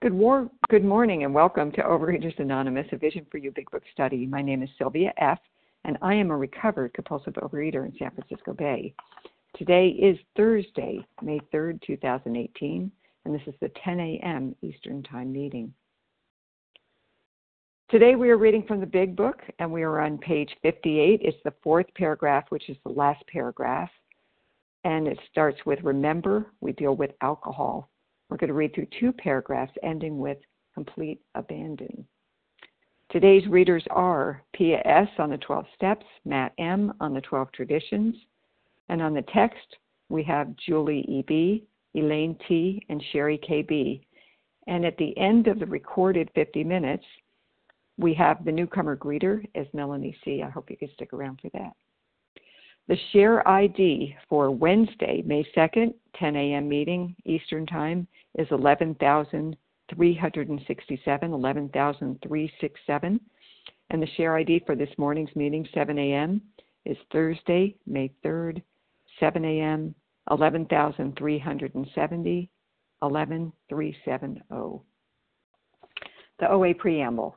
Good, war- good morning and welcome to Overeaters Anonymous, a Vision for You Big Book study. My name is Sylvia F., and I am a recovered compulsive overeater in San Francisco Bay. Today is Thursday, May 3rd, 2018, and this is the 10 a.m. Eastern Time meeting. Today we are reading from the Big Book, and we are on page 58. It's the fourth paragraph, which is the last paragraph, and it starts with Remember, we deal with alcohol. We're going to read through two paragraphs ending with complete abandon. Today's readers are Pia S. on the 12 steps, Matt M. on the 12 traditions, and on the text we have Julie E.B., Elaine T., and Sherry K.B. And at the end of the recorded 50 minutes, we have the newcomer greeter as Melanie C. I hope you can stick around for that. The share ID for Wednesday, May 2nd, 10 a.m. meeting Eastern Time is 11,367, 11,367. And the share ID for this morning's meeting, 7 a.m., is Thursday, May 3rd, 7 a.m., 11,370, 11370. The OA Preamble.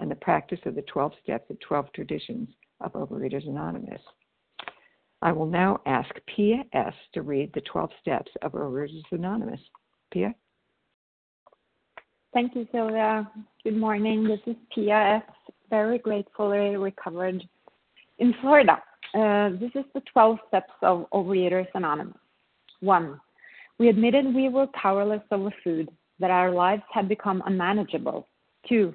and the practice of the 12 steps and 12 traditions of Overeaters Anonymous. I will now ask Pia S. to read the 12 steps of Overeaters Anonymous. Pia? Thank you, Sylvia. Good morning. This is Pia S. Very gratefully recovered in Florida. Uh, this is the 12 steps of Overeaters Anonymous. 1. We admitted we were powerless over food, that our lives had become unmanageable. 2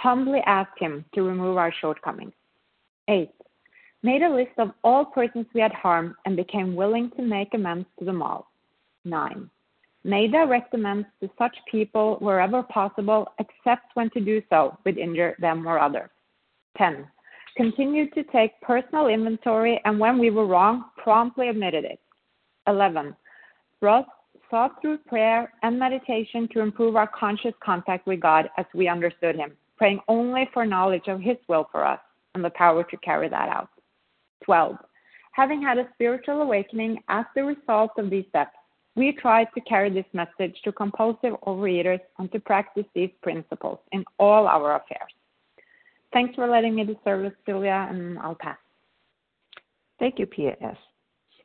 humbly asked him to remove our shortcomings. 8. Made a list of all persons we had harmed and became willing to make amends to them all. 9. Made direct amends to such people wherever possible, except when to do so would injure them or others. 10. Continued to take personal inventory and when we were wrong, promptly admitted it. 11. Brought, sought through prayer and meditation to improve our conscious contact with God as we understood Him praying only for knowledge of His will for us and the power to carry that out. 12. Having had a spiritual awakening as the result of these steps, we try to carry this message to compulsive overeaters and to practice these principles in all our affairs. Thanks for letting me do service, Sylvia, and I'll pass. Thank you, Pia S.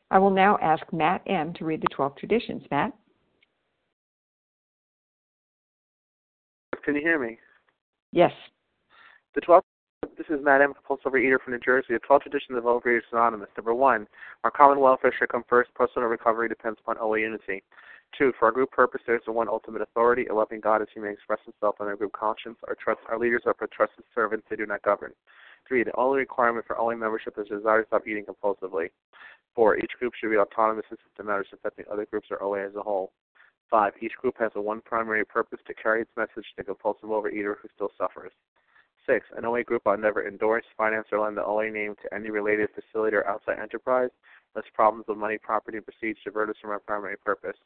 I will now ask Matt M. to read the 12 traditions. Matt? Can you hear me? Yes. The 12 this is Matt M. Compulsive Overeater from New Jersey. The 12 traditions of Overeaters Anonymous. Number one, our common welfare should come first. Personal recovery depends upon OA unity. Two, for our group purpose, there is the one ultimate authority, a loving God as he may express himself on our group conscience. Our, trust, our leaders are for trusted servants, they do not govern. Three, the only requirement for OA membership is the desire to stop eating compulsively. Four, each group should be autonomous in system matters affecting other groups or OA as a whole. Five, each group has a one primary purpose to carry its message to the compulsive overeater who still suffers. Six, an OA group ought never endorse, finance, or lend the OA name to any related facility or outside enterprise, lest problems of money, property, and prestige divert us from our primary purpose.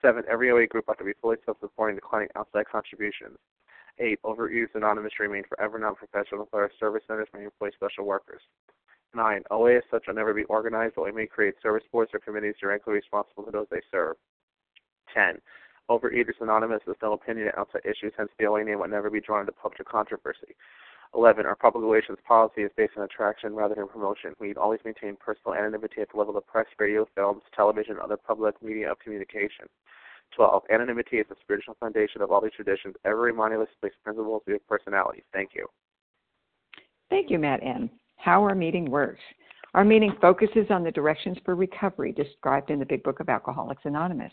Seven, every OA group ought to be fully self-supporting, declining outside contributions. 8. Overeaters Anonymous remain forever non-professional, but our service centers may employ special workers. 9. OA as such will never be organized, but we may create service boards or committees directly responsible to those they serve. 10. Overeaters Anonymous has no opinion on outside issues, hence the OA name will never be drawn into public controversy. 11. Our public relations policy is based on attraction rather than promotion. We always maintain personal anonymity at the level of press, radio, films, television, and other public media of communication. 12. Anonymity is the spiritual foundation of all these traditions. Every us place principles your personality. Thank you. Thank you, Matt M. How our meeting works. Our meeting focuses on the directions for recovery described in the Big Book of Alcoholics Anonymous.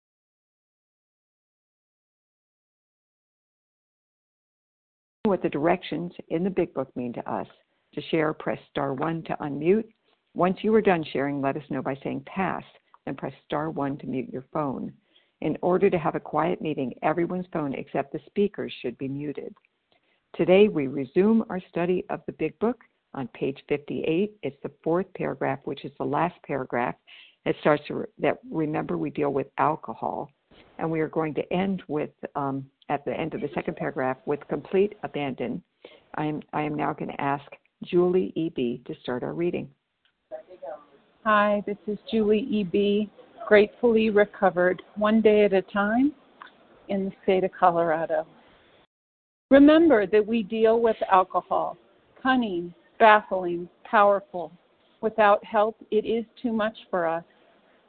What the directions in the Big Book mean to us. To share, press star 1 to unmute. Once you are done sharing, let us know by saying pass, then press star 1 to mute your phone. In order to have a quiet meeting, everyone's phone except the speaker's should be muted. Today, we resume our study of the Big Book on page 58. It's the fourth paragraph, which is the last paragraph. It starts to, that remember we deal with alcohol, and we are going to end with um, at the end of the second paragraph with complete abandon. I am I am now going to ask Julie E.B. to start our reading. Hi, this is Julie E.B., gratefully recovered one day at a time in the state of Colorado. Remember that we deal with alcohol, cunning, baffling, powerful. Without help, it is too much for us.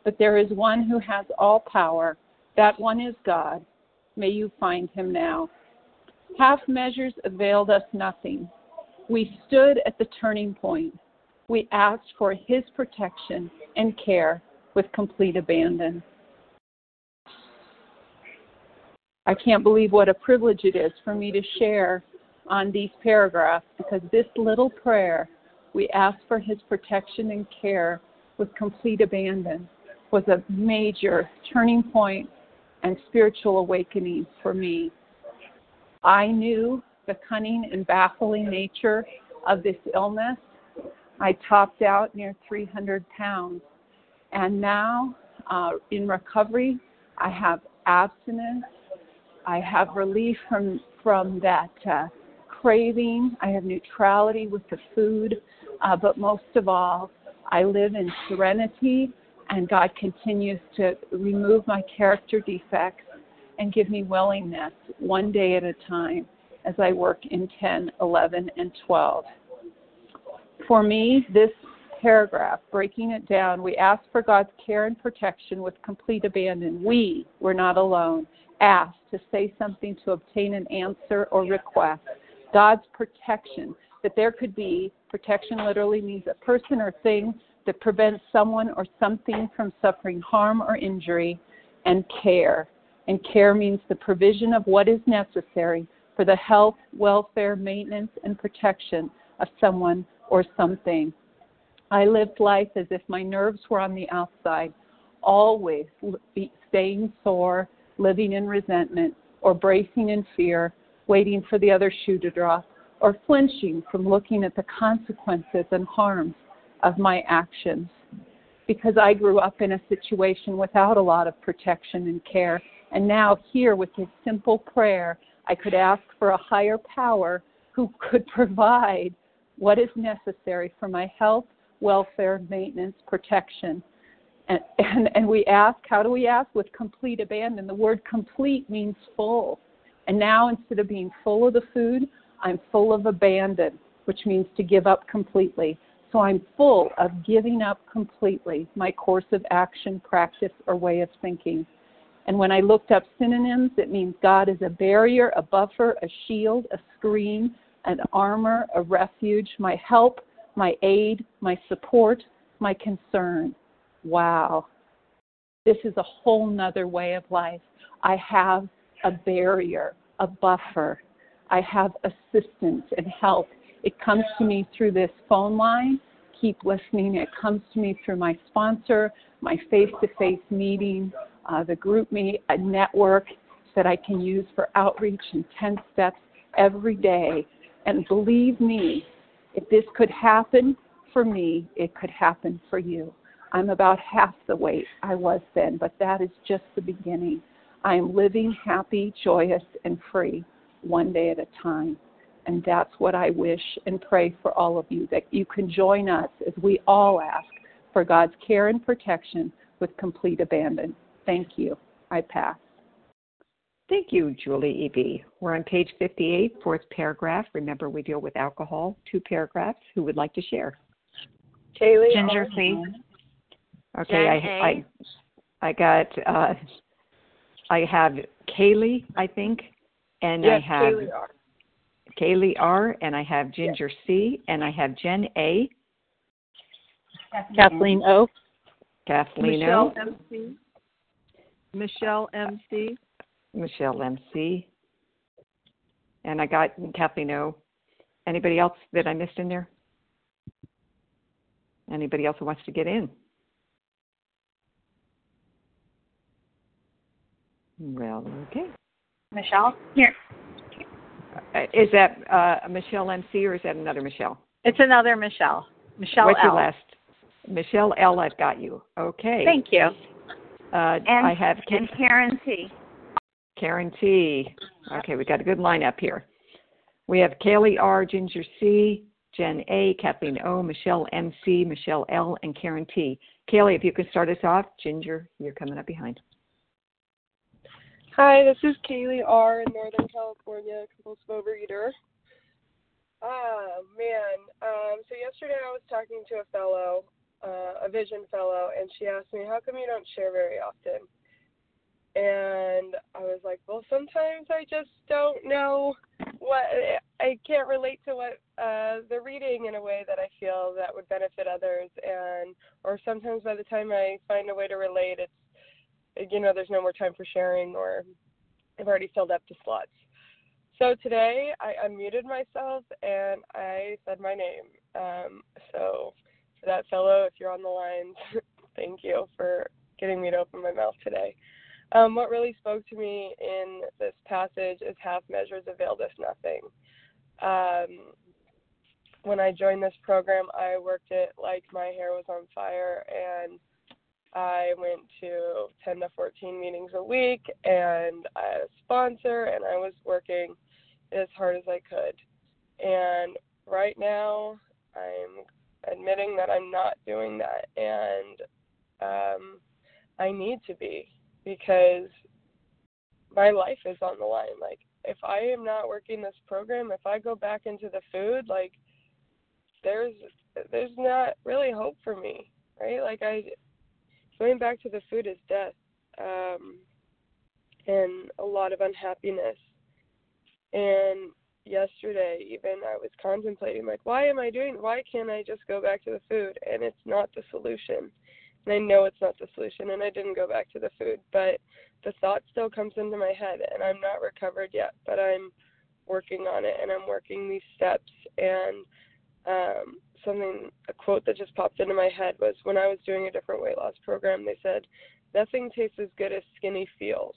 But there is one who has all power. That one is God. May you find him now. Half measures availed us nothing. We stood at the turning point. We asked for His protection and care with complete abandon. I can't believe what a privilege it is for me to share on these paragraphs because this little prayer, we ask for His protection and care with complete abandon, was a major turning point and spiritual awakening for me. I knew the cunning and baffling nature of this illness. I topped out near 300 pounds. And now, uh, in recovery, I have abstinence. I have relief from, from that uh, craving. I have neutrality with the food. Uh, but most of all, I live in serenity, and God continues to remove my character defects and give me willingness one day at a time as I work in 10, 11, and 12. For me, this paragraph, breaking it down, we ask for God's care and protection with complete abandon. We were not alone. Asked to say something to obtain an answer or request. God's protection, that there could be, protection literally means a person or thing that prevents someone or something from suffering harm or injury, and care. And care means the provision of what is necessary for the health, welfare, maintenance, and protection of someone or something. I lived life as if my nerves were on the outside, always staying sore, living in resentment, or bracing in fear, waiting for the other shoe to drop, or flinching from looking at the consequences and harms of my actions. Because I grew up in a situation without a lot of protection and care, and now here with this simple prayer, I could ask for a higher power who could provide what is necessary for my health, welfare, maintenance, protection. And, and, and we ask, how do we ask? With complete abandon. The word complete means full. And now instead of being full of the food, I'm full of abandon, which means to give up completely. So I'm full of giving up completely my course of action, practice, or way of thinking. And when I looked up synonyms, it means God is a barrier, a buffer, a shield, a screen, an armor, a refuge, my help, my aid, my support, my concern. Wow. This is a whole nother way of life. I have a barrier, a buffer. I have assistance and help. It comes to me through this phone line keep listening. It comes to me through my sponsor, my face to face meeting, uh, the GroupMe, a network that I can use for outreach and 10 steps every day. And believe me, if this could happen for me, it could happen for you. I'm about half the weight I was then, but that is just the beginning. I am living happy, joyous, and free one day at a time. And that's what I wish and pray for all of you that you can join us as we all ask for God's care and protection with complete abandon. Thank you. I pass. Thank you, Julie E.B. We're on page 58, fourth paragraph. Remember, we deal with alcohol. Two paragraphs. Who would like to share? Kaylee. Ginger C. Okay, I, I, I got, uh, I have Kaylee, I think, and yes, I have Kaylee R. And I have Ginger C, and I have Jen A, Kathleen O. Kathleen Michelle O, MC. Michelle MC. Michelle M C, and I got Kathleen O. Anybody else that I missed in there? Anybody else who wants to get in? Well, okay. Michelle? Here. Is that uh, Michelle MC or is that another Michelle? It's another Michelle. Michelle What's L. your last? Michelle L. I've got you. Okay. Thank you. Uh, And, I have Ka- and Karen T. Karen T. Okay, we got a good lineup here. We have Kaylee R, Ginger C, Jen A, Kathleen O, Michelle M C, Michelle L, and Karen T. Kaylee, if you could start us off. Ginger, you're coming up behind. Hi, this is Kaylee R. in Northern California, compulsive overeater. Ah, man. Um, so yesterday I was talking to a fellow, uh, a vision fellow, and she asked me, how come you don't share very often? And I was like, well, sometimes I just don't know what, I can't relate to what uh, they're reading in a way that I feel that would benefit others. And, or sometimes by the time I find a way to relate, it's, you know, there's no more time for sharing or I've already filled up the slots. So today I unmuted myself and I said my name. Um, so for that fellow, if you're on the line, thank you for getting me to open my mouth today. Um, what really spoke to me in this passage is half measures availed us nothing. Um, when I joined this program, I worked it like my hair was on fire and I went to 10 to 14 meetings a week, and I had a sponsor, and I was working as hard as I could. And right now, I'm admitting that I'm not doing that, and um, I need to be because my life is on the line. Like, if I am not working this program, if I go back into the food, like, there's there's not really hope for me, right? Like I going back to the food is death um, and a lot of unhappiness. And yesterday, even I was contemplating, like, why am I doing? Why can't I just go back to the food? And it's not the solution. And I know it's not the solution, and I didn't go back to the food, but the thought still comes into my head, and I'm not recovered yet, but I'm working on it, and I'm working these steps. And um, something a quote that just popped into my head was when I was doing a different weight loss program they said nothing tastes as good as skinny feels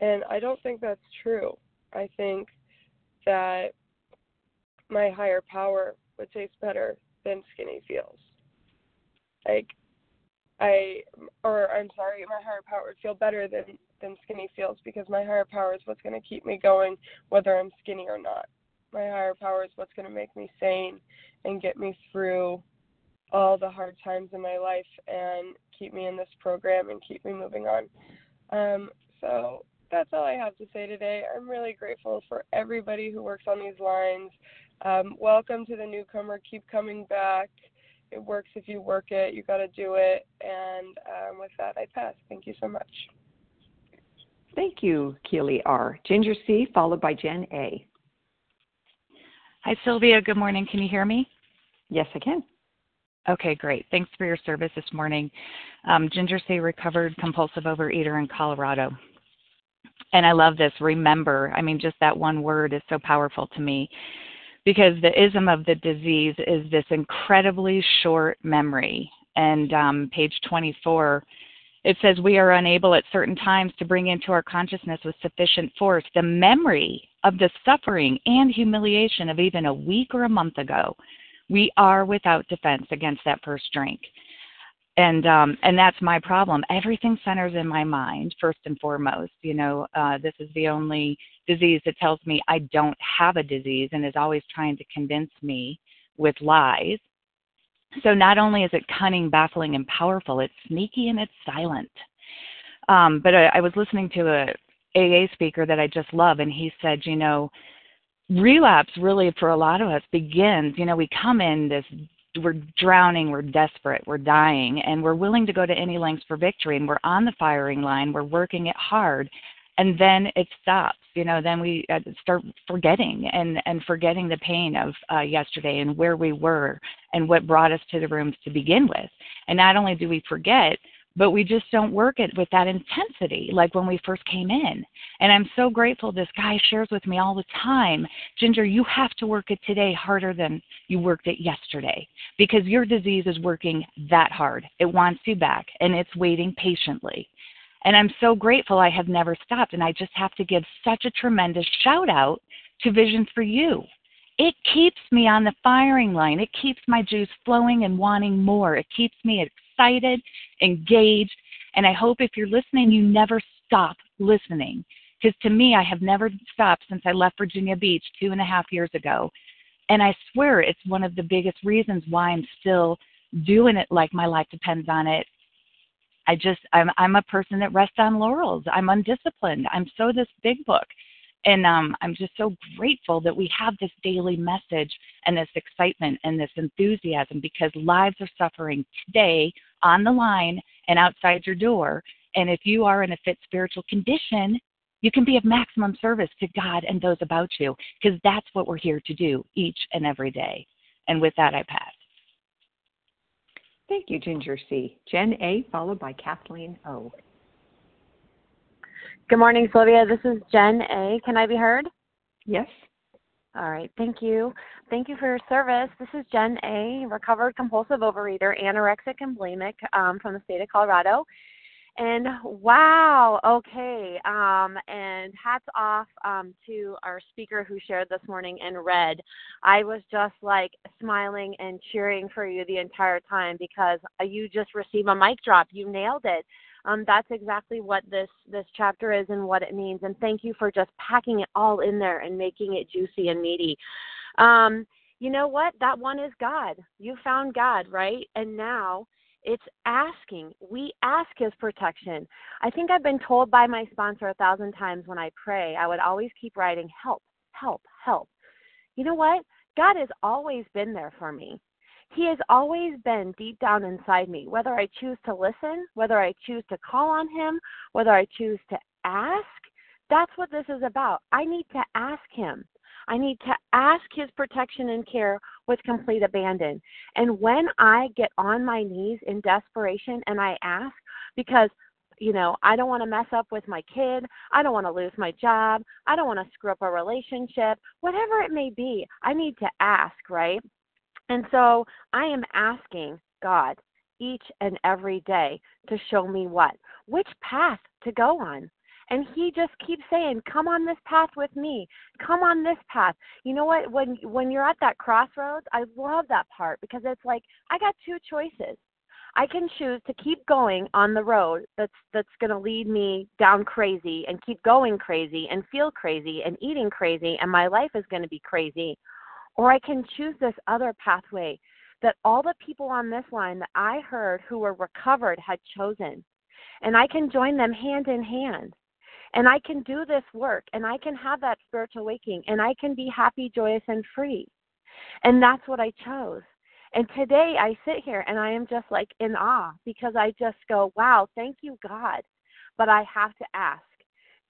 and I don't think that's true. I think that my higher power would taste better than skinny feels. Like I or I'm sorry my higher power would feel better than than skinny feels because my higher power is what's going to keep me going whether I'm skinny or not my higher power is what's going to make me sane and get me through all the hard times in my life and keep me in this program and keep me moving on. Um, so that's all I have to say today. I'm really grateful for everybody who works on these lines. Um, welcome to the newcomer. Keep coming back. It works if you work it. You got to do it. And um, with that, I pass. Thank you so much. Thank you, Keely R. Ginger C, followed by Jen A. Hi, Sylvia. Good morning. Can you hear me? Yes, I can. Okay, great. Thanks for your service this morning. Um, Ginger C, recovered compulsive overeater in Colorado. And I love this. Remember, I mean, just that one word is so powerful to me. because the ism of the disease is this incredibly short memory. And um, page 24, it says we are unable at certain times to bring into our consciousness with sufficient force the memory of the suffering and humiliation of even a week or a month ago. We are without defense against that first drink. And um, and that's my problem. Everything centers in my mind first and foremost. You know, uh, this is the only disease that tells me I don't have a disease and is always trying to convince me with lies. So not only is it cunning, baffling, and powerful, it's sneaky and it's silent. Um, but I, I was listening to a AA speaker that I just love, and he said, you know, relapse really for a lot of us begins, you know, we come in this we're drowning, we're desperate, we're dying, and we're willing to go to any lengths for victory, and we're on the firing line, we're working it hard, and then it stops. You know, then we uh, start forgetting and and forgetting the pain of uh, yesterday and where we were and what brought us to the rooms to begin with. And not only do we forget, but we just don't work it with that intensity like when we first came in. And I'm so grateful this guy shares with me all the time Ginger, you have to work it today harder than you worked it yesterday because your disease is working that hard. It wants you back and it's waiting patiently. And I'm so grateful I have never stopped. And I just have to give such a tremendous shout out to Vision for You. It keeps me on the firing line. It keeps my juice flowing and wanting more. It keeps me excited, engaged, and I hope if you're listening, you never stop listening. Because to me, I have never stopped since I left Virginia Beach two and a half years ago. And I swear it's one of the biggest reasons why I'm still doing it like my life depends on it. I just I'm I'm a person that rests on laurels. I'm undisciplined. I'm so this big book. And um, I'm just so grateful that we have this daily message and this excitement and this enthusiasm because lives are suffering today on the line and outside your door. And if you are in a fit spiritual condition, you can be of maximum service to God and those about you because that's what we're here to do each and every day. And with that, I pass. Thank you, Ginger C. Jen A, followed by Kathleen O. Good morning, Sylvia. This is Jen A. Can I be heard? Yes. All right. Thank you. Thank you for your service. This is Jen A., recovered compulsive overeater, anorexic and bulimic um, from the state of Colorado. And wow, okay. Um, and hats off um, to our speaker who shared this morning in red. I was just like smiling and cheering for you the entire time because you just received a mic drop. You nailed it um, that's exactly what this this chapter is and what it means. And thank you for just packing it all in there and making it juicy and meaty. Um, you know what? That one is God. You found God, right? And now it's asking. We ask His protection. I think I've been told by my sponsor a thousand times when I pray, I would always keep writing, help, help, help. You know what? God has always been there for me. He has always been deep down inside me, whether I choose to listen, whether I choose to call on Him, whether I choose to ask. That's what this is about. I need to ask Him. I need to ask His protection and care with complete abandon. And when I get on my knees in desperation and I ask, because you know, I don't want to mess up with my kid. I don't want to lose my job. I don't want to screw up a relationship. Whatever it may be, I need to ask, right? And so I am asking God each and every day to show me what? Which path to go on. And he just keeps saying, "Come on this path with me. Come on this path." You know what? When when you're at that crossroads, I love that part because it's like I got two choices. I can choose to keep going on the road that's that's going to lead me down crazy and keep going crazy and feel crazy and eating crazy and my life is going to be crazy or I can choose this other pathway that all the people on this line that I heard who were recovered had chosen. And I can join them hand in hand. And I can do this work and I can have that spiritual awakening and I can be happy, joyous, and free. And that's what I chose. And today I sit here and I am just like in awe because I just go, wow, thank you, God. But I have to ask.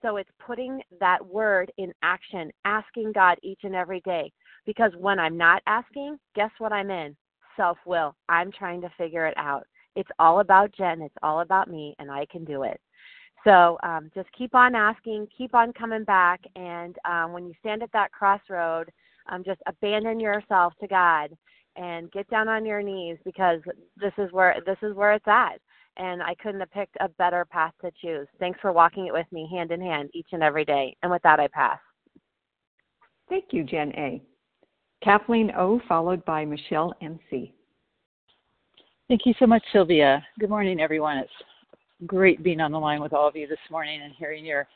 So it's putting that word in action, asking God each and every day. Because when I'm not asking, guess what I'm in? Self will. I'm trying to figure it out. It's all about Jen. It's all about me, and I can do it. So um, just keep on asking, keep on coming back, and um, when you stand at that crossroad, Um, just abandon yourself to God and get down on your knees because this is where this is where it's at. And I couldn't have picked a better path to choose. Thanks for walking it with me hand in hand each and every day. And with that, I pass. Thank you, Jen A. Kathleen O, followed by Michelle MC. Thank you so much, Sylvia. Good morning, everyone. It's great being on the line with all of you this morning and hearing your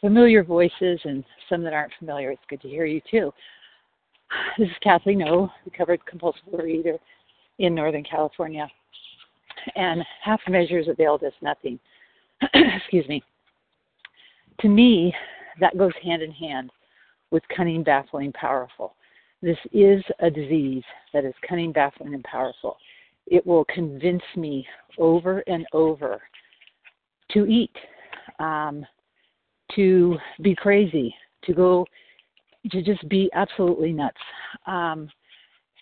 familiar voices and some that aren't familiar. It's good to hear you too. This is Kathleen O, recovered compulsive overeater in Northern California. And half measures availed us nothing. Excuse me. To me, that goes hand in hand with cunning, baffling, powerful. This is a disease that is cunning, baffling, and powerful. It will convince me over and over to eat, um, to be crazy, to go, to just be absolutely nuts. Um,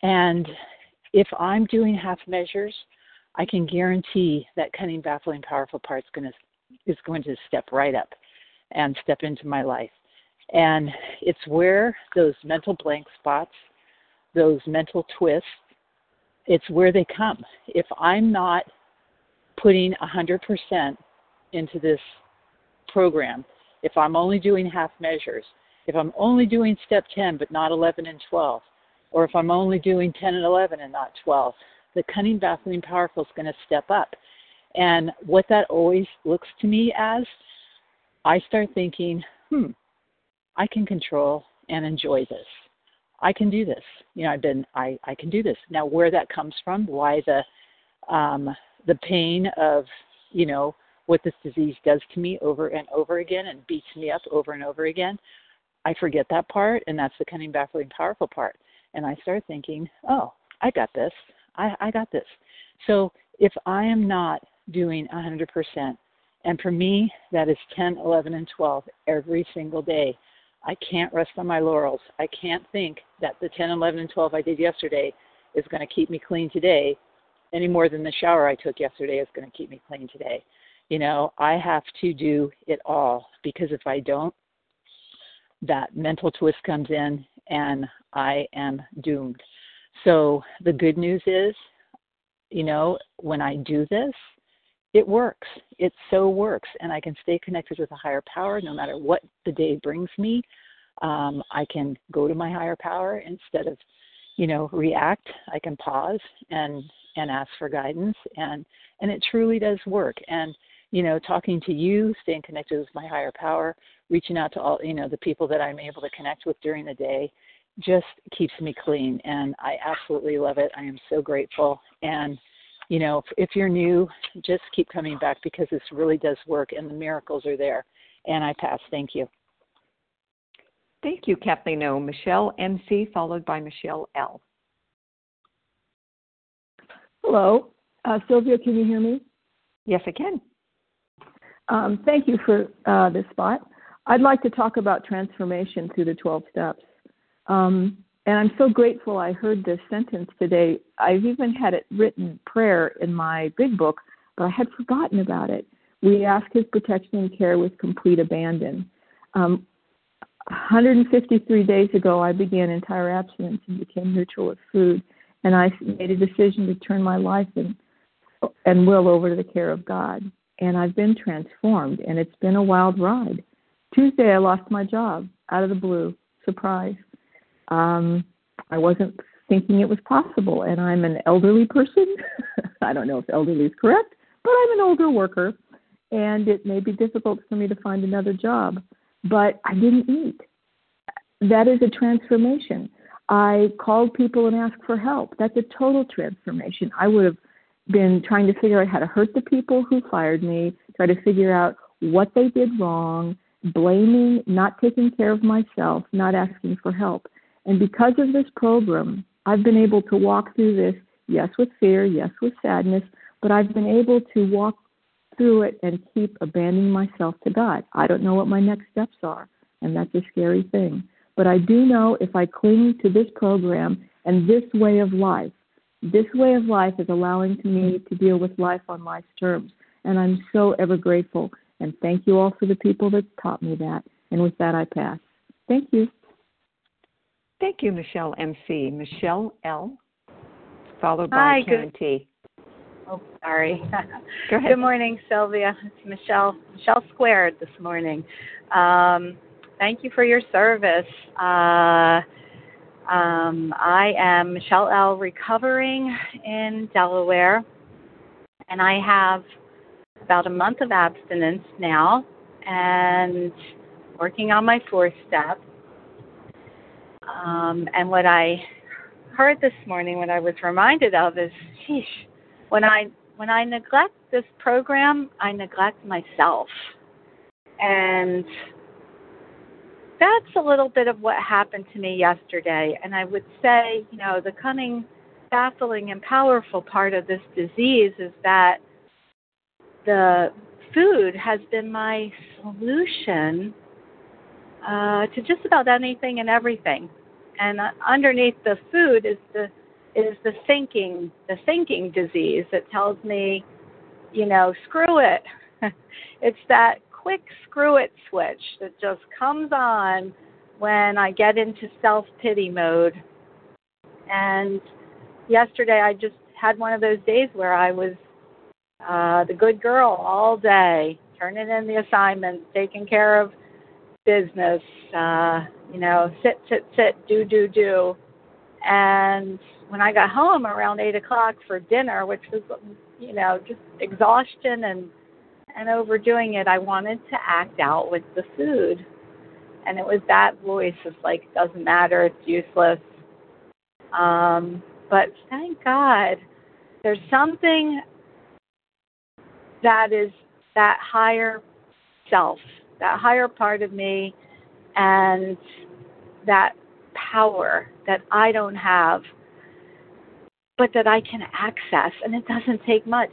and if I'm doing half measures, I can guarantee that cunning, baffling, powerful part is going to is going to step right up and step into my life. And it's where those mental blank spots, those mental twists, it's where they come. If I'm not putting 100% into this program, if I'm only doing half measures, if I'm only doing step 10 but not 11 and 12, or if I'm only doing 10 and 11 and not 12, the cunning, baffling, powerful is going to step up. And what that always looks to me as, I start thinking, hmm, I can control and enjoy this. I can do this. You know, I've been I I can do this. Now where that comes from, why the um the pain of, you know, what this disease does to me over and over again and beats me up over and over again. I forget that part and that's the cunning baffling powerful part. And I start thinking, Oh, I got this. I, I got this. So if I am not doing a 100%, and for me, that is 10, 11, and 12 every single day, I can't rest on my laurels. I can't think that the 10, 11, and 12 I did yesterday is going to keep me clean today any more than the shower I took yesterday is going to keep me clean today. You know, I have to do it all because if I don't, that mental twist comes in and I am doomed. So the good news is, you know, when I do this, it works. It so works, and I can stay connected with a higher power no matter what the day brings me. Um, I can go to my higher power instead of, you know, react. I can pause and and ask for guidance, and and it truly does work. And you know, talking to you, staying connected with my higher power, reaching out to all you know the people that I'm able to connect with during the day, just keeps me clean, and I absolutely love it. I am so grateful and you know, if you're new, just keep coming back because this really does work and the miracles are there. And I pass. Thank you. Thank you, Kathleen O. Michelle MC, followed by Michelle L. Hello. Uh, Sylvia, can you hear me? Yes, I can. Um, thank you for uh, this spot. I'd like to talk about transformation through the 12 steps. Um, and I'm so grateful I heard this sentence today. I've even had it written prayer in my big book, but I had forgotten about it. We ask his protection and care with complete abandon. Um, 153 days ago, I began entire abstinence and became neutral with food, and I made a decision to turn my life and, and will over to the care of God. And I've been transformed, and it's been a wild ride. Tuesday, I lost my job out of the blue. Surprise um, I wasn't thinking it was possible. And I'm an elderly person. I don't know if elderly is correct, but I'm an older worker, and it may be difficult for me to find another job. But I didn't eat. That is a transformation. I called people and asked for help. That's a total transformation. I would have been trying to figure out how to hurt the people who fired me, try to figure out what they did wrong, blaming, not taking care of myself, not asking for help. And because of this program, I've been able to walk through this, yes, with fear, yes, with sadness, but I've been able to walk through it and keep abandoning myself to God. I don't know what my next steps are, and that's a scary thing. But I do know if I cling to this program and this way of life, this way of life is allowing to me to deal with life on life's terms. And I'm so ever grateful. And thank you all for the people that taught me that. And with that, I pass. Thank you. Thank you, Michelle MC. Michelle L, followed by Hi, Karen good. T. Oh, sorry. Go ahead. Good morning, Sylvia. It's Michelle. Michelle Squared this morning. Um, thank you for your service. Uh, um, I am Michelle L. recovering in Delaware, and I have about a month of abstinence now, and working on my fourth step. Um, and what I heard this morning, what I was reminded of is, sheesh, when I when I neglect this program, I neglect myself, and that's a little bit of what happened to me yesterday. And I would say, you know, the cunning, baffling, and powerful part of this disease is that the food has been my solution uh, to just about anything and everything. And uh, underneath the food is the is the thinking the thinking disease that tells me, you know, screw it. it's that quick screw it switch that just comes on when I get into self pity mode. And yesterday I just had one of those days where I was uh, the good girl all day, turning in the assignments, taking care of business, uh, you know, sit, sit, sit, do, do, do. And when I got home around eight o'clock for dinner, which was, you know, just exhaustion and and overdoing it, I wanted to act out with the food. And it was that voice of like, doesn't matter, it's useless. Um, but thank God, there's something that is that higher self, that higher part of me, and that power that I don't have, but that I can access. And it doesn't take much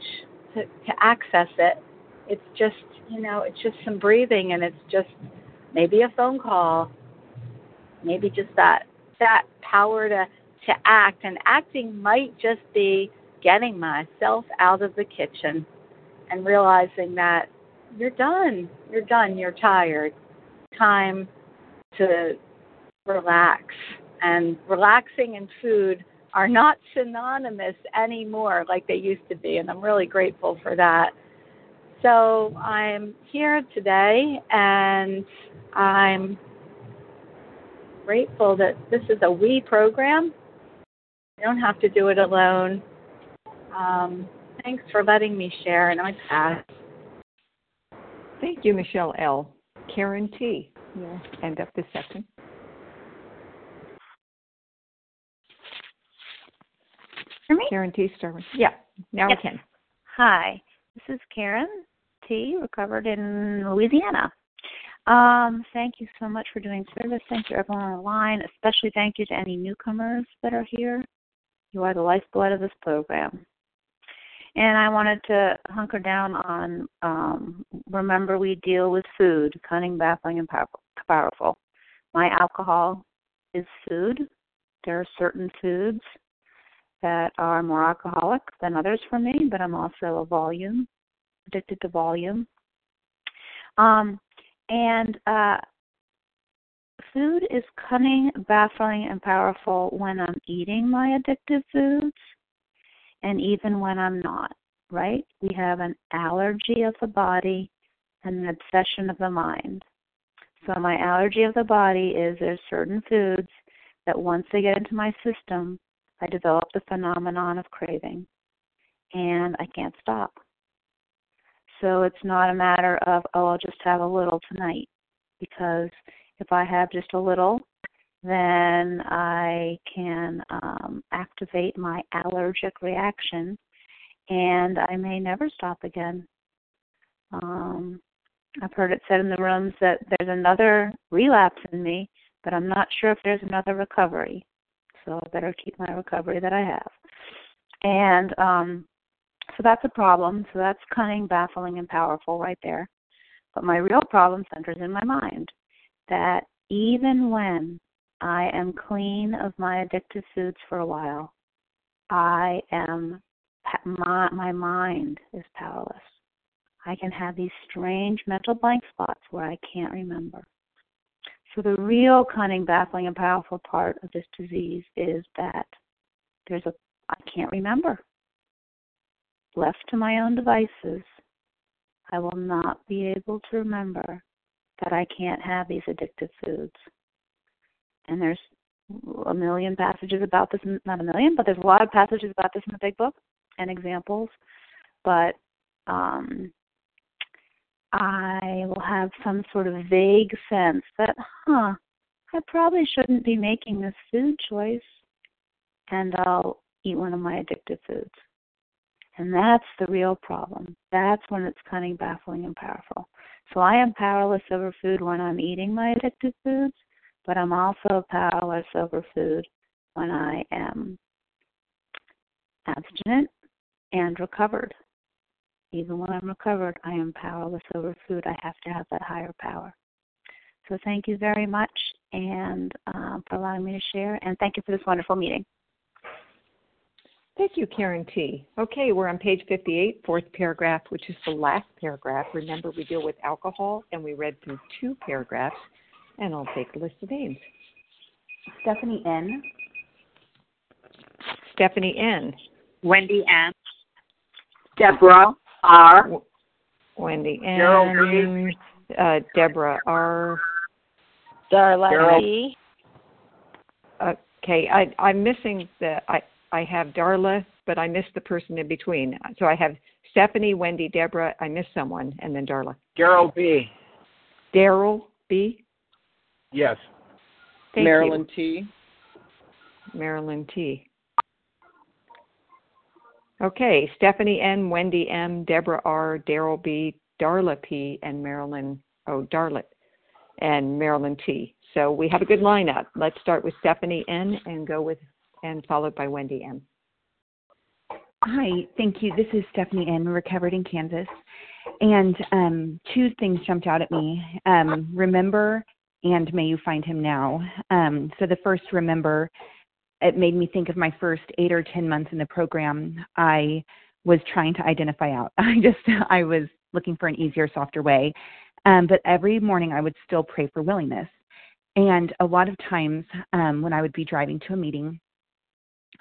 to, to access it. It's just, you know, it's just some breathing and it's just maybe a phone call, maybe just that that power to to act and acting might just be getting myself out of the kitchen and realizing that you're done. You're done. You're tired. Time to relax. And relaxing and food are not synonymous anymore like they used to be, and I'm really grateful for that. So I'm here today, and I'm grateful that this is a we program. I don't have to do it alone. Um, thanks for letting me share, and I pass. Thank you, Michelle L. Karen T. We'll end up the session. For me? Karen T. Starman. Yeah, now Yes. we can. Hi, this is Karen T, recovered in Louisiana. Um, thank you so much for doing service. Thank you, everyone on the line. Especially thank you to any newcomers that are here. You are the lifeblood of this program. And I wanted to hunker down on um, remember we deal with food, cunning, baffling, and powerful. powerful. My alcohol is food. There are certain foods that are more alcoholic than others for me, but I'm also a volume, addicted to volume. Um, and uh, food is cunning, baffling, and powerful when I'm eating my addictive foods and even when I'm not, right? We have an allergy of the body and an obsession of the mind. So, my allergy of the body is there's certain foods that once they get into my system, I develop the phenomenon of craving and I can't stop. So, it's not a matter of, oh, I'll just have a little tonight because if I have just a little, then I can um, activate my allergic reaction and I may never stop again. Um, I've heard it said in the rooms that there's another relapse in me, but I'm not sure if there's another recovery. So I better keep my recovery that I have. And um, so that's a problem. So that's cunning, baffling, and powerful right there. But my real problem centers in my mind that even when I am clean of my addictive foods for a while, I am my my mind is powerless. I can have these strange mental blank spots where I can't remember. So the real cunning, baffling, and powerful part of this disease is that there's a I can't remember. Left to my own devices, I will not be able to remember that I can't have these addictive foods. And there's a million passages about this, not a million, but there's a lot of passages about this in the big book and examples. But um, I will have some sort of vague sense that, huh, I probably shouldn't be making this food choice, and I'll eat one of my addictive foods. And that's the real problem. That's when it's cunning, baffling, and powerful. So I am powerless over food when I'm eating my addictive foods, but I'm also powerless over food when I am abstinent and recovered. Even when I'm recovered, I am powerless over food. I have to have that higher power. So thank you very much and uh, for allowing me to share, and thank you for this wonderful meeting. Thank you, Karen T. Okay, we're on page 58, fourth paragraph, which is the last paragraph. Remember, we deal with alcohol, and we read through two paragraphs, and I'll take a list of names. Stephanie N. Stephanie N. Wendy M. Deborah R. Wendy N. Uh, Deborah R. Darla B. Okay, I, I'm missing the. I I have Darla, but I missed the person in between. So I have Stephanie, Wendy, Deborah. I missed someone, and then Darla. Daryl B. Daryl B. Yes. Thank Marilyn you. T. Marilyn T. Okay, Stephanie N, Wendy M, Deborah R, Daryl B, Darla P, and Marilyn, oh, Darlette, and Marilyn T. So we have a good lineup. Let's start with Stephanie N and go with, and followed by Wendy M. Hi, thank you. This is Stephanie N, recovered in Kansas. And um, two things jumped out at me. Um, remember and may you find him now. Um, so the first, remember, it made me think of my first eight or 10 months in the program. I was trying to identify out. I just, I was looking for an easier, softer way. Um, but every morning I would still pray for willingness. And a lot of times um, when I would be driving to a meeting,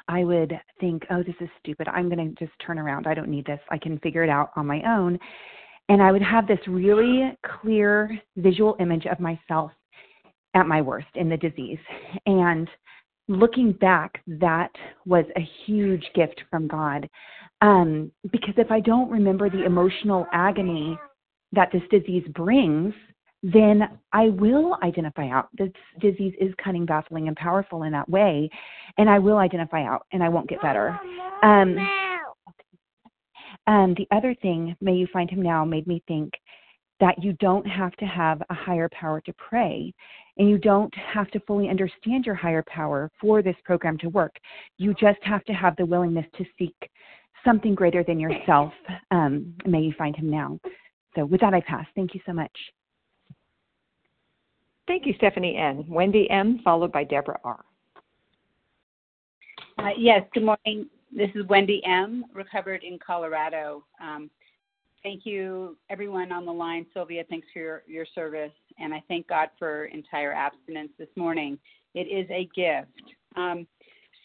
I would think, oh, this is stupid. I'm going to just turn around. I don't need this. I can figure it out on my own. And I would have this really clear visual image of myself at my worst in the disease. And looking back, that was a huge gift from God. Um, because if I don't remember the emotional agony that this disease brings, then I will identify out. This disease is cunning, baffling, and powerful in that way, and I will identify out, and I won't get better. Um, um, the other thing, may you find him now, made me think that you don't have to have a higher power to pray, and you don't have to fully understand your higher power for this program to work. You just have to have the willingness to seek something greater than yourself. Um, may you find him now. So, with that, I pass. Thank you so much. Thank you, Stephanie N. Wendy M., followed by Deborah R. Uh, yes, good morning. This is Wendy M., recovered in Colorado. Um, thank you, everyone on the line. Sylvia, thanks for your, your service. And I thank God for entire abstinence this morning. It is a gift. Um,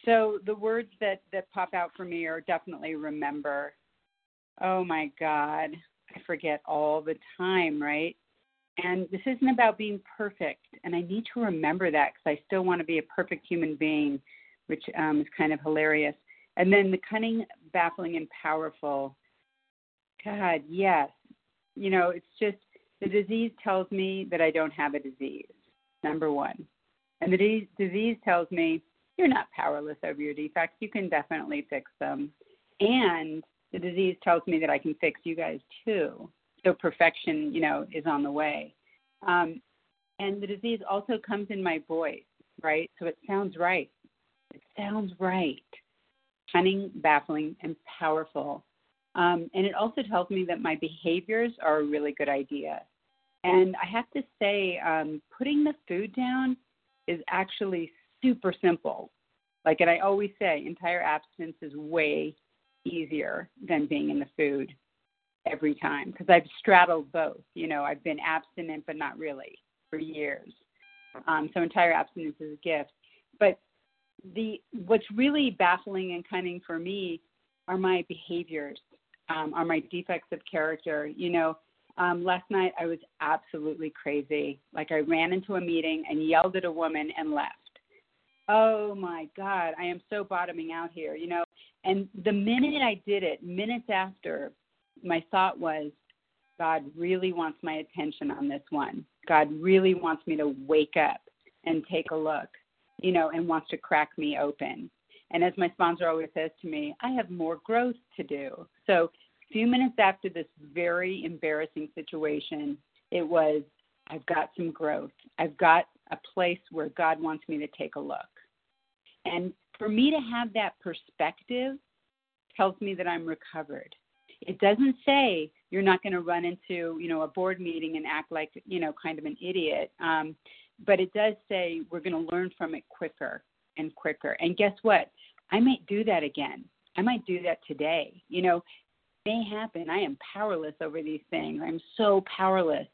so the words that, that pop out for me are definitely remember. Oh my God, I forget all the time, right? And this isn't about being perfect. And I need to remember that because I still want to be a perfect human being, which um, is kind of hilarious. And then the cunning, baffling, and powerful. God, yes. You know, it's just the disease tells me that I don't have a disease, number one. And the de- disease tells me you're not powerless over your defects. You can definitely fix them. And the disease tells me that I can fix you guys too so perfection, you know, is on the way. Um, and the disease also comes in my voice, right? So it sounds right. It sounds right. Cunning, baffling, and powerful. Um, and it also tells me that my behaviors are a really good idea. And I have to say, um, putting the food down is actually super simple. Like, and I always say, entire abstinence is way easier than being in the food every time because I've straddled both. You know, I've been abstinent but not really for years. Um, so entire abstinence is a gift. But the what's really baffling and cunning for me are my behaviors, um, are my defects of character. You know, um, last night I was absolutely crazy. Like I ran into a meeting and yelled at a woman and left. Oh my God, I am so bottoming out here, you know. And the minute I did it, minutes after, my thought was, God really wants my attention on this one. God really wants me to wake up and take a look, you know, and wants to crack me open. And as my sponsor always says to me, I have more growth to do. So, a few minutes after this very embarrassing situation, it was, I've got some growth. I've got a place where God wants me to take a look. And for me to have that perspective tells me that I'm recovered. It doesn't say you're not going to run into, you know, a board meeting and act like, you know, kind of an idiot. Um, but it does say we're going to learn from it quicker and quicker. And guess what? I might do that again. I might do that today. You know, it may happen. I am powerless over these things. I'm so powerless.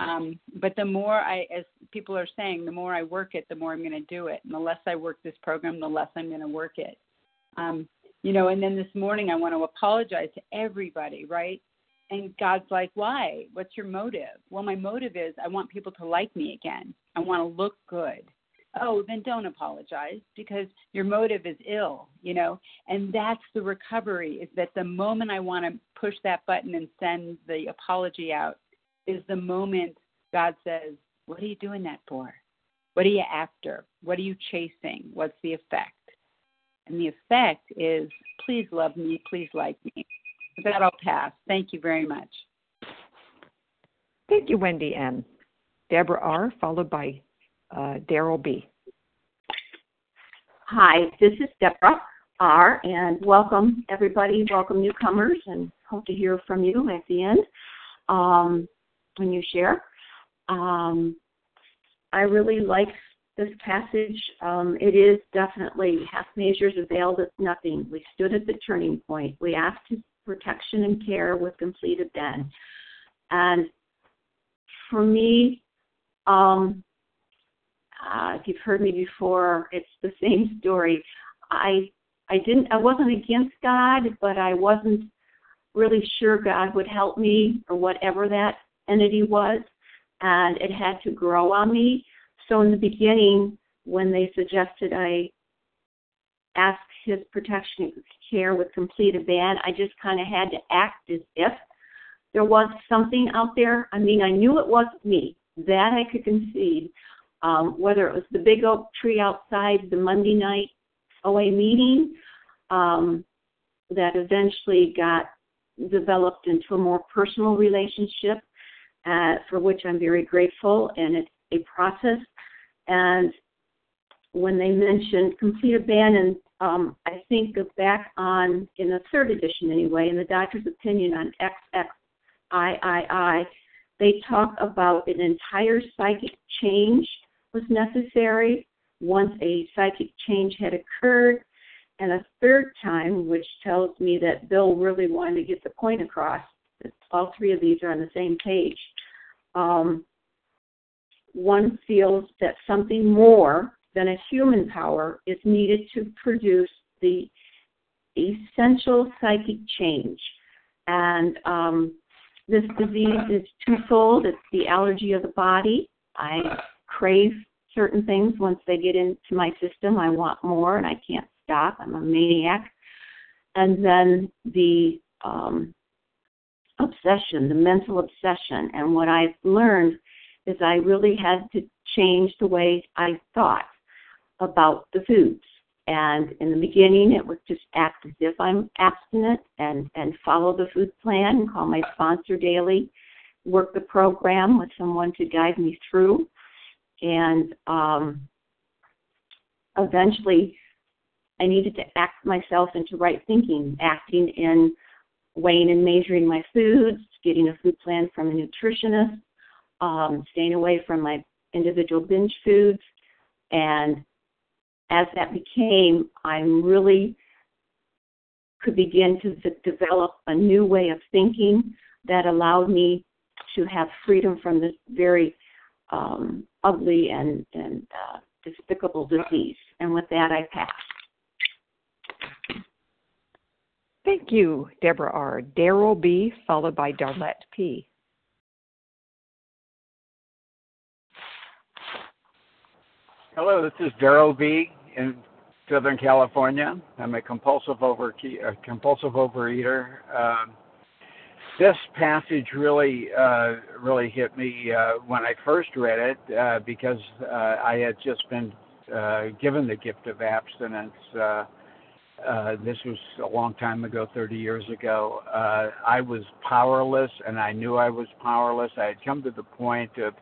Um, but the more I, as people are saying, the more I work it, the more I'm going to do it. And the less I work this program, the less I'm going to work it. Um, you know, and then this morning I want to apologize to everybody, right? And God's like, why? What's your motive? Well, my motive is I want people to like me again. I want to look good. Oh, then don't apologize because your motive is ill, you know? And that's the recovery is that the moment I want to push that button and send the apology out is the moment God says, What are you doing that for? What are you after? What are you chasing? What's the effect? And the effect is, Please love me, please like me. That, I'll pass. Thank you very much. Thank you, Wendy M. Deborah R., followed by uh, Daryl B. Hi, this is Deborah R., and welcome everybody. Welcome newcomers, and hope to hear from you at the end. Um, when you share. Um, I really like this passage. Um, it is definitely half measures availed us nothing. We stood at the turning point. We asked his protection and care was completed then. And for me, um, uh, if you've heard me before, it's the same story. I I didn't I wasn't against God, but I wasn't really sure God would help me or whatever that entity was, and it had to grow on me. So in the beginning, when they suggested I ask his protection care with complete abandon, I just kind of had to act as if there was something out there. I mean, I knew it wasn't me. That I could concede. Um, whether it was the big oak tree outside the Monday night OA meeting um, that eventually got developed into a more personal relationship uh, for which I'm very grateful, and it's a process. And when they mentioned complete abandon, um, I think back on, in the third edition anyway, in the doctor's opinion on XXIII, they talk about an entire psychic change was necessary once a psychic change had occurred. And a third time, which tells me that Bill really wanted to get the point across, that all three of these are on the same page. Um, one feels that something more than a human power is needed to produce the essential psychic change. And um, this disease is twofold it's the allergy of the body. I crave certain things once they get into my system. I want more and I can't stop. I'm a maniac. And then the um, obsession, the mental obsession. And what I've learned is I really had to change the way I thought about the foods. And in the beginning, it was just act as if I'm abstinent and, and follow the food plan, call my sponsor daily, work the program with someone to guide me through. And um, eventually, I needed to act myself into right thinking, acting in weighing and measuring my foods, getting a food plan from a nutritionist, um, staying away from my individual binge foods. And as that became, I really could begin to develop a new way of thinking that allowed me to have freedom from this very um, ugly and and uh, despicable disease. And with that, I pass. Thank you, Deborah R. Daryl B, followed by Darlette P. Hello, this is Daryl B in Southern California. I'm a compulsive over a compulsive overeater. Um, this passage really uh, really hit me uh, when I first read it uh, because uh, I had just been uh, given the gift of abstinence. Uh, this was a long time ago, 30 years ago. Uh, I was powerless, and I knew I was powerless. I had come to the point of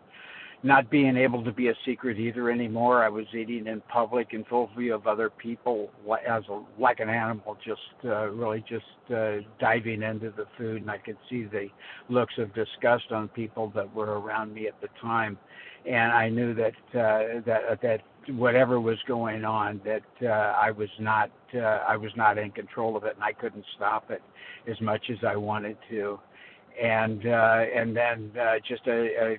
not being able to be a secret eater anymore. I was eating in public in full view of other people as a, like an animal, just uh, really just uh, diving into the food, and I could see the looks of disgust on people that were around me at the time, and I knew that uh, that that whatever was going on, that uh, I was not uh, I was not in control of it, and I couldn't stop it as much as I wanted to, and uh, and then uh, just a, a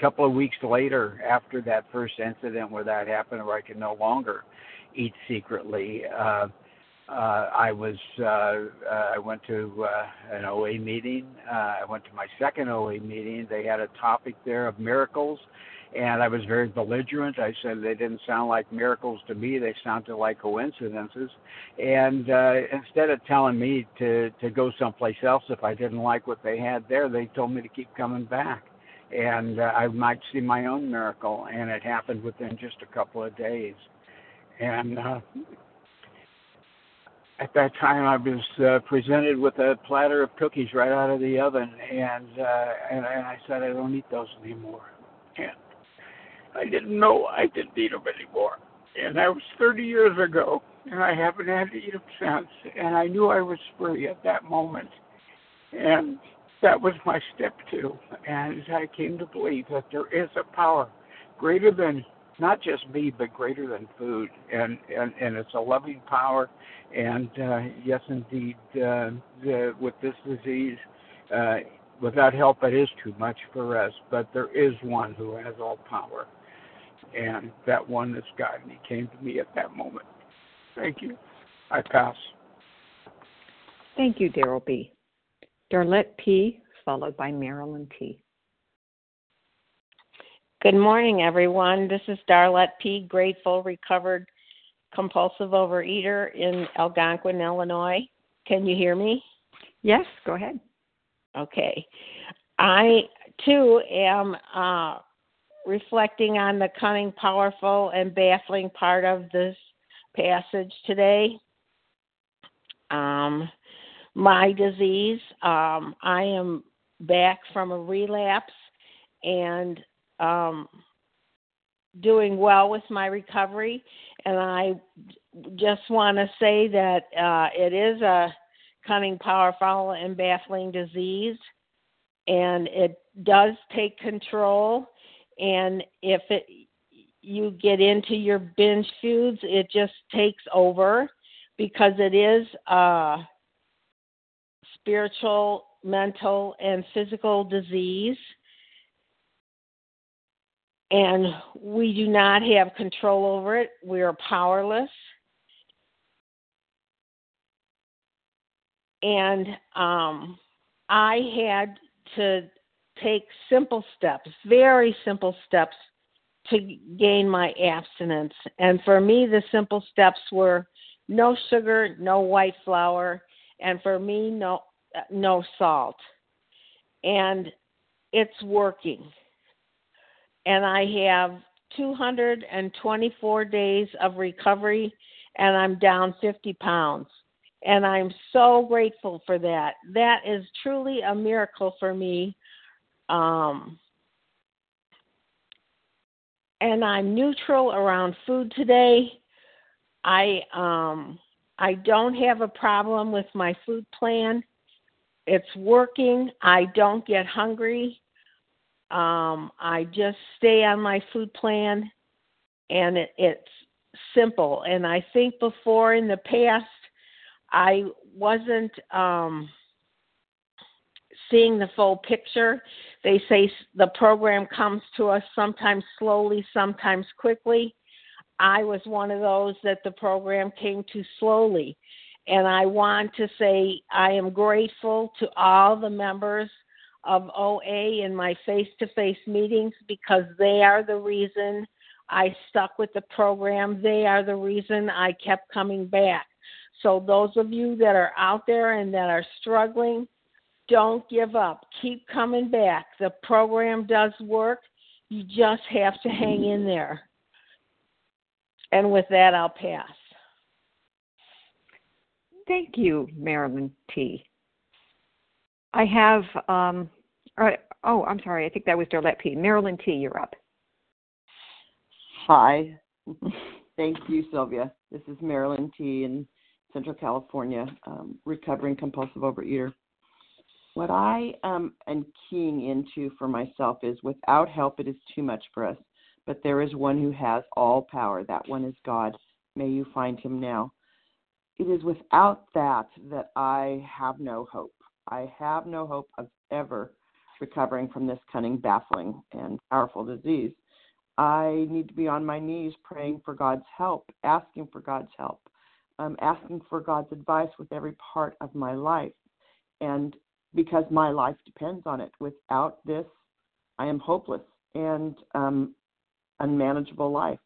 couple of weeks later, after that first incident where that happened, where I could no longer eat secretly, uh, uh, I was uh, uh, I went to uh, an OA meeting. Uh, I went to my second OA meeting. They had a topic there of miracles, and I was very belligerent. I said they didn't sound like miracles to me; they sounded like coincidences. And uh, instead of telling me to to go someplace else if I didn't like what they had there, they told me to keep coming back and uh, I might see my own miracle. And it happened within just a couple of days. And uh, at that time, I was uh, presented with a platter of cookies right out of the oven, and uh, and, and I said I don't eat those anymore. And I didn't know I didn't eat them anymore. And that was 30 years ago, and I haven't had to eat them since. And I knew I was free at that moment. And that was my step two. And I came to believe that there is a power greater than not just me, but greater than food. And, and, and it's a loving power. And uh, yes, indeed, uh, the, with this disease, uh, without help, it is too much for us. But there is one who has all power. And that one is God. And he came to me at that moment. Thank you. I pass. Thank you, Daryl B. Darlette P., followed by Marilyn T. Good morning, everyone. This is Darlette P., grateful, recovered, compulsive overeater in Algonquin, Illinois. Can you hear me? Yes, go ahead. Okay. I, too, am uh, reflecting on the cunning, powerful, and baffling part of this passage today. Um, my disease. Um, I am back from a relapse and um, doing well with my recovery. And I just want to say that uh, it is a cunning, powerful, and baffling disease, and it does take control. And if it you get into your binge foods, it just takes over because it is uh, spiritual, mental, and physical disease. And we do not have control over it. We are powerless. And um, I had to take simple steps, very simple steps, to gain my abstinence. And for me, the simple steps were no sugar, no white flour, and for me, no no salt. And it's working. And I have 224 days of recovery, and I'm down 50 pounds. And I'm so grateful for that. That is truly a miracle for me. Um, and I'm neutral around food today. I um, I don't have a problem with my food plan it's working. I don't get hungry. Um, I just stay on my food plan, and it, it's simple. And I think before in the past, I wasn't um, seeing the full picture. They say the program comes to us sometimes slowly, sometimes quickly. I was one of those that the program came to slowly. And I want to say I am grateful to all the members of OA in my face to face meetings because they are the reason I stuck with the program. They are the reason I kept coming back. So, those of you that are out there and that are struggling, don't give up. Keep coming back. The program does work. You just have to hang in there. And with that, I'll pass. Thank you, Marilyn T. I have, um, oh, I'm sorry. I think that was Darlette P. Marilyn T., you're up. Hi. Thank you, Sylvia. This is Marilyn T. in Central California, um, recovering compulsive overeater. What I um, am keying into for myself is without help, it is too much for us. But there is one who has all power. That one is God. May you find him now. It is without that that I have no hope. I have no hope of ever recovering from this cunning, baffling, and powerful disease. I need to be on my knees praying for God's help, asking for God's help, um, asking for God's advice with every part of my life. And because my life depends on it. Without this, I am hopeless and um, unmanageable life.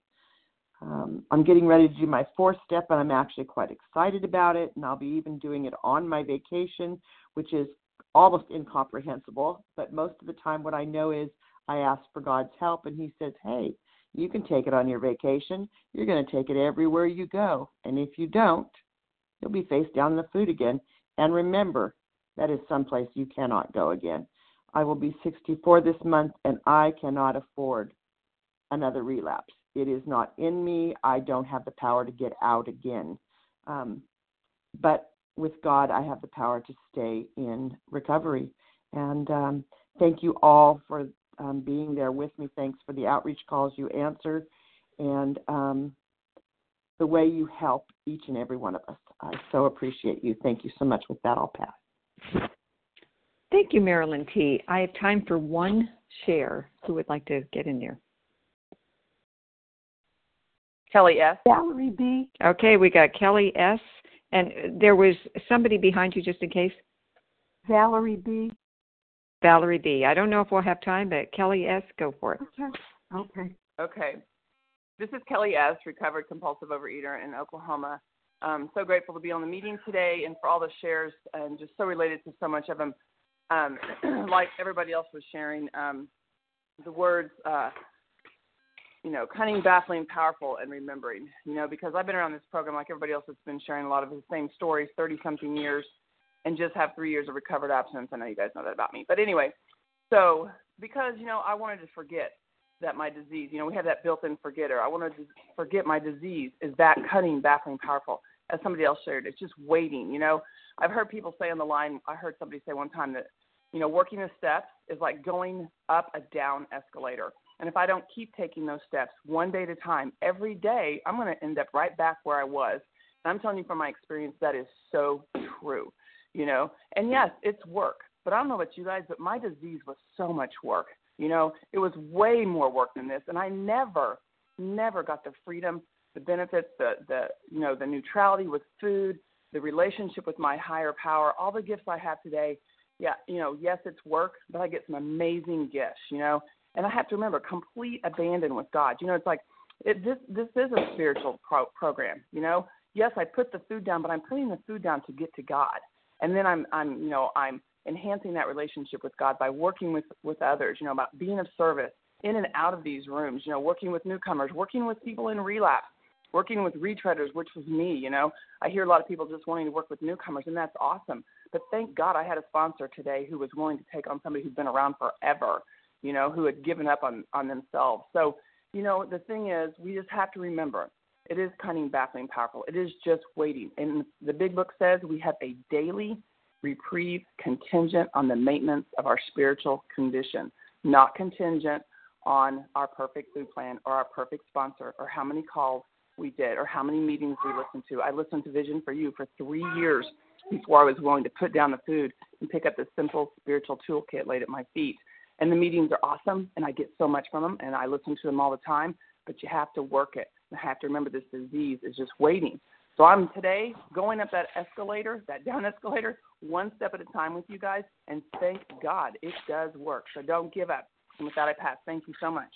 Um, I'm getting ready to do my fourth step, and I'm actually quite excited about it. And I'll be even doing it on my vacation, which is almost incomprehensible. But most of the time, what I know is I ask for God's help, and He says, Hey, you can take it on your vacation. You're going to take it everywhere you go. And if you don't, you'll be face down in the food again. And remember, that is someplace you cannot go again. I will be 64 this month, and I cannot afford another relapse. It is not in me. I don't have the power to get out again. Um, but with God, I have the power to stay in recovery. And um, thank you all for um, being there with me. Thanks for the outreach calls you answer and um, the way you help each and every one of us. I so appreciate you. Thank you so much. With that, I'll pass. Thank you, Marilyn T. I have time for one share. Who would like to get in there? Kelly S. Valerie B. Okay, we got Kelly S. And there was somebody behind you just in case. Valerie B. Valerie B. I don't know if we'll have time, but Kelly S. Go for it. Okay. Okay. Okay. This is Kelly S., recovered compulsive overeater in Oklahoma. Um, so grateful to be on the meeting today and for all the shares and just so related to so much of them. Um, like everybody else was sharing, um, the words, uh, you know, cunning, baffling, powerful, and remembering. You know, because I've been around this program like everybody else that's been sharing a lot of the same stories, 30 something years, and just have three years of recovered abstinence. I know you guys know that about me. But anyway, so because, you know, I wanted to forget that my disease, you know, we have that built in forgetter. I wanted to forget my disease is that cunning, baffling, powerful. As somebody else shared, it's just waiting, you know. I've heard people say on the line, I heard somebody say one time that, you know, working the steps is like going up a down escalator. And if I don't keep taking those steps one day at a time, every day, I'm going to end up right back where I was. And I'm telling you from my experience, that is so true, you know. And yes, it's work. But I don't know about you guys, but my disease was so much work. You know, it was way more work than this. And I never, never got the freedom, the benefits, the, the you know, the neutrality with food, the relationship with my higher power, all the gifts I have today. Yeah, you know, yes, it's work, but I get some amazing gifts, you know. And I have to remember complete abandon with God. You know, it's like it, this this is a spiritual pro- program. You know, yes, I put the food down, but I'm putting the food down to get to God, and then I'm I'm you know I'm enhancing that relationship with God by working with with others. You know, about being of service in and out of these rooms. You know, working with newcomers, working with people in relapse, working with retreaders, which was me. You know, I hear a lot of people just wanting to work with newcomers, and that's awesome. But thank God I had a sponsor today who was willing to take on somebody who's been around forever you know, who had given up on, on themselves. So, you know, the thing is, we just have to remember it is cunning, baffling, powerful. It is just waiting. And the big book says we have a daily reprieve contingent on the maintenance of our spiritual condition, not contingent on our perfect food plan or our perfect sponsor or how many calls we did or how many meetings we listened to. I listened to Vision for You for three years before I was willing to put down the food and pick up the simple spiritual toolkit laid at my feet. And the meetings are awesome, and I get so much from them, and I listen to them all the time. But you have to work it. You have to remember this disease is just waiting. So I'm today going up that escalator, that down escalator, one step at a time with you guys, and thank God it does work. So don't give up. And with that, I pass. Thank you so much.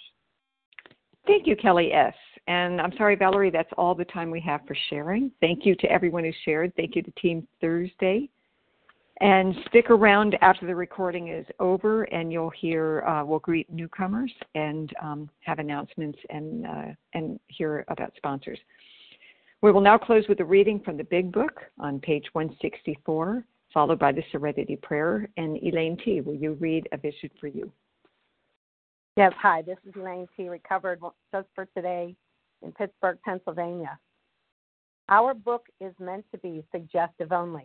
Thank you, Kelly S. And I'm sorry, Valerie, that's all the time we have for sharing. Thank you to everyone who shared. Thank you to Team Thursday. And stick around after the recording is over, and you'll hear uh, we'll greet newcomers and um, have announcements and uh, and hear about sponsors. We will now close with a reading from the Big Book on page 164, followed by the Serenity Prayer. And Elaine T., will you read A Vision for You? Yes, hi, this is Elaine T., recovered just for today in Pittsburgh, Pennsylvania. Our book is meant to be suggestive only.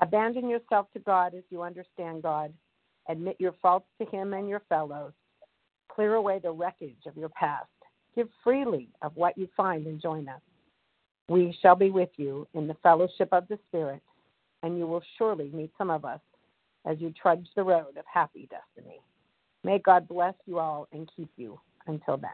Abandon yourself to God as you understand God. Admit your faults to Him and your fellows. Clear away the wreckage of your past. Give freely of what you find and join us. We shall be with you in the fellowship of the Spirit, and you will surely meet some of us as you trudge the road of happy destiny. May God bless you all and keep you until then.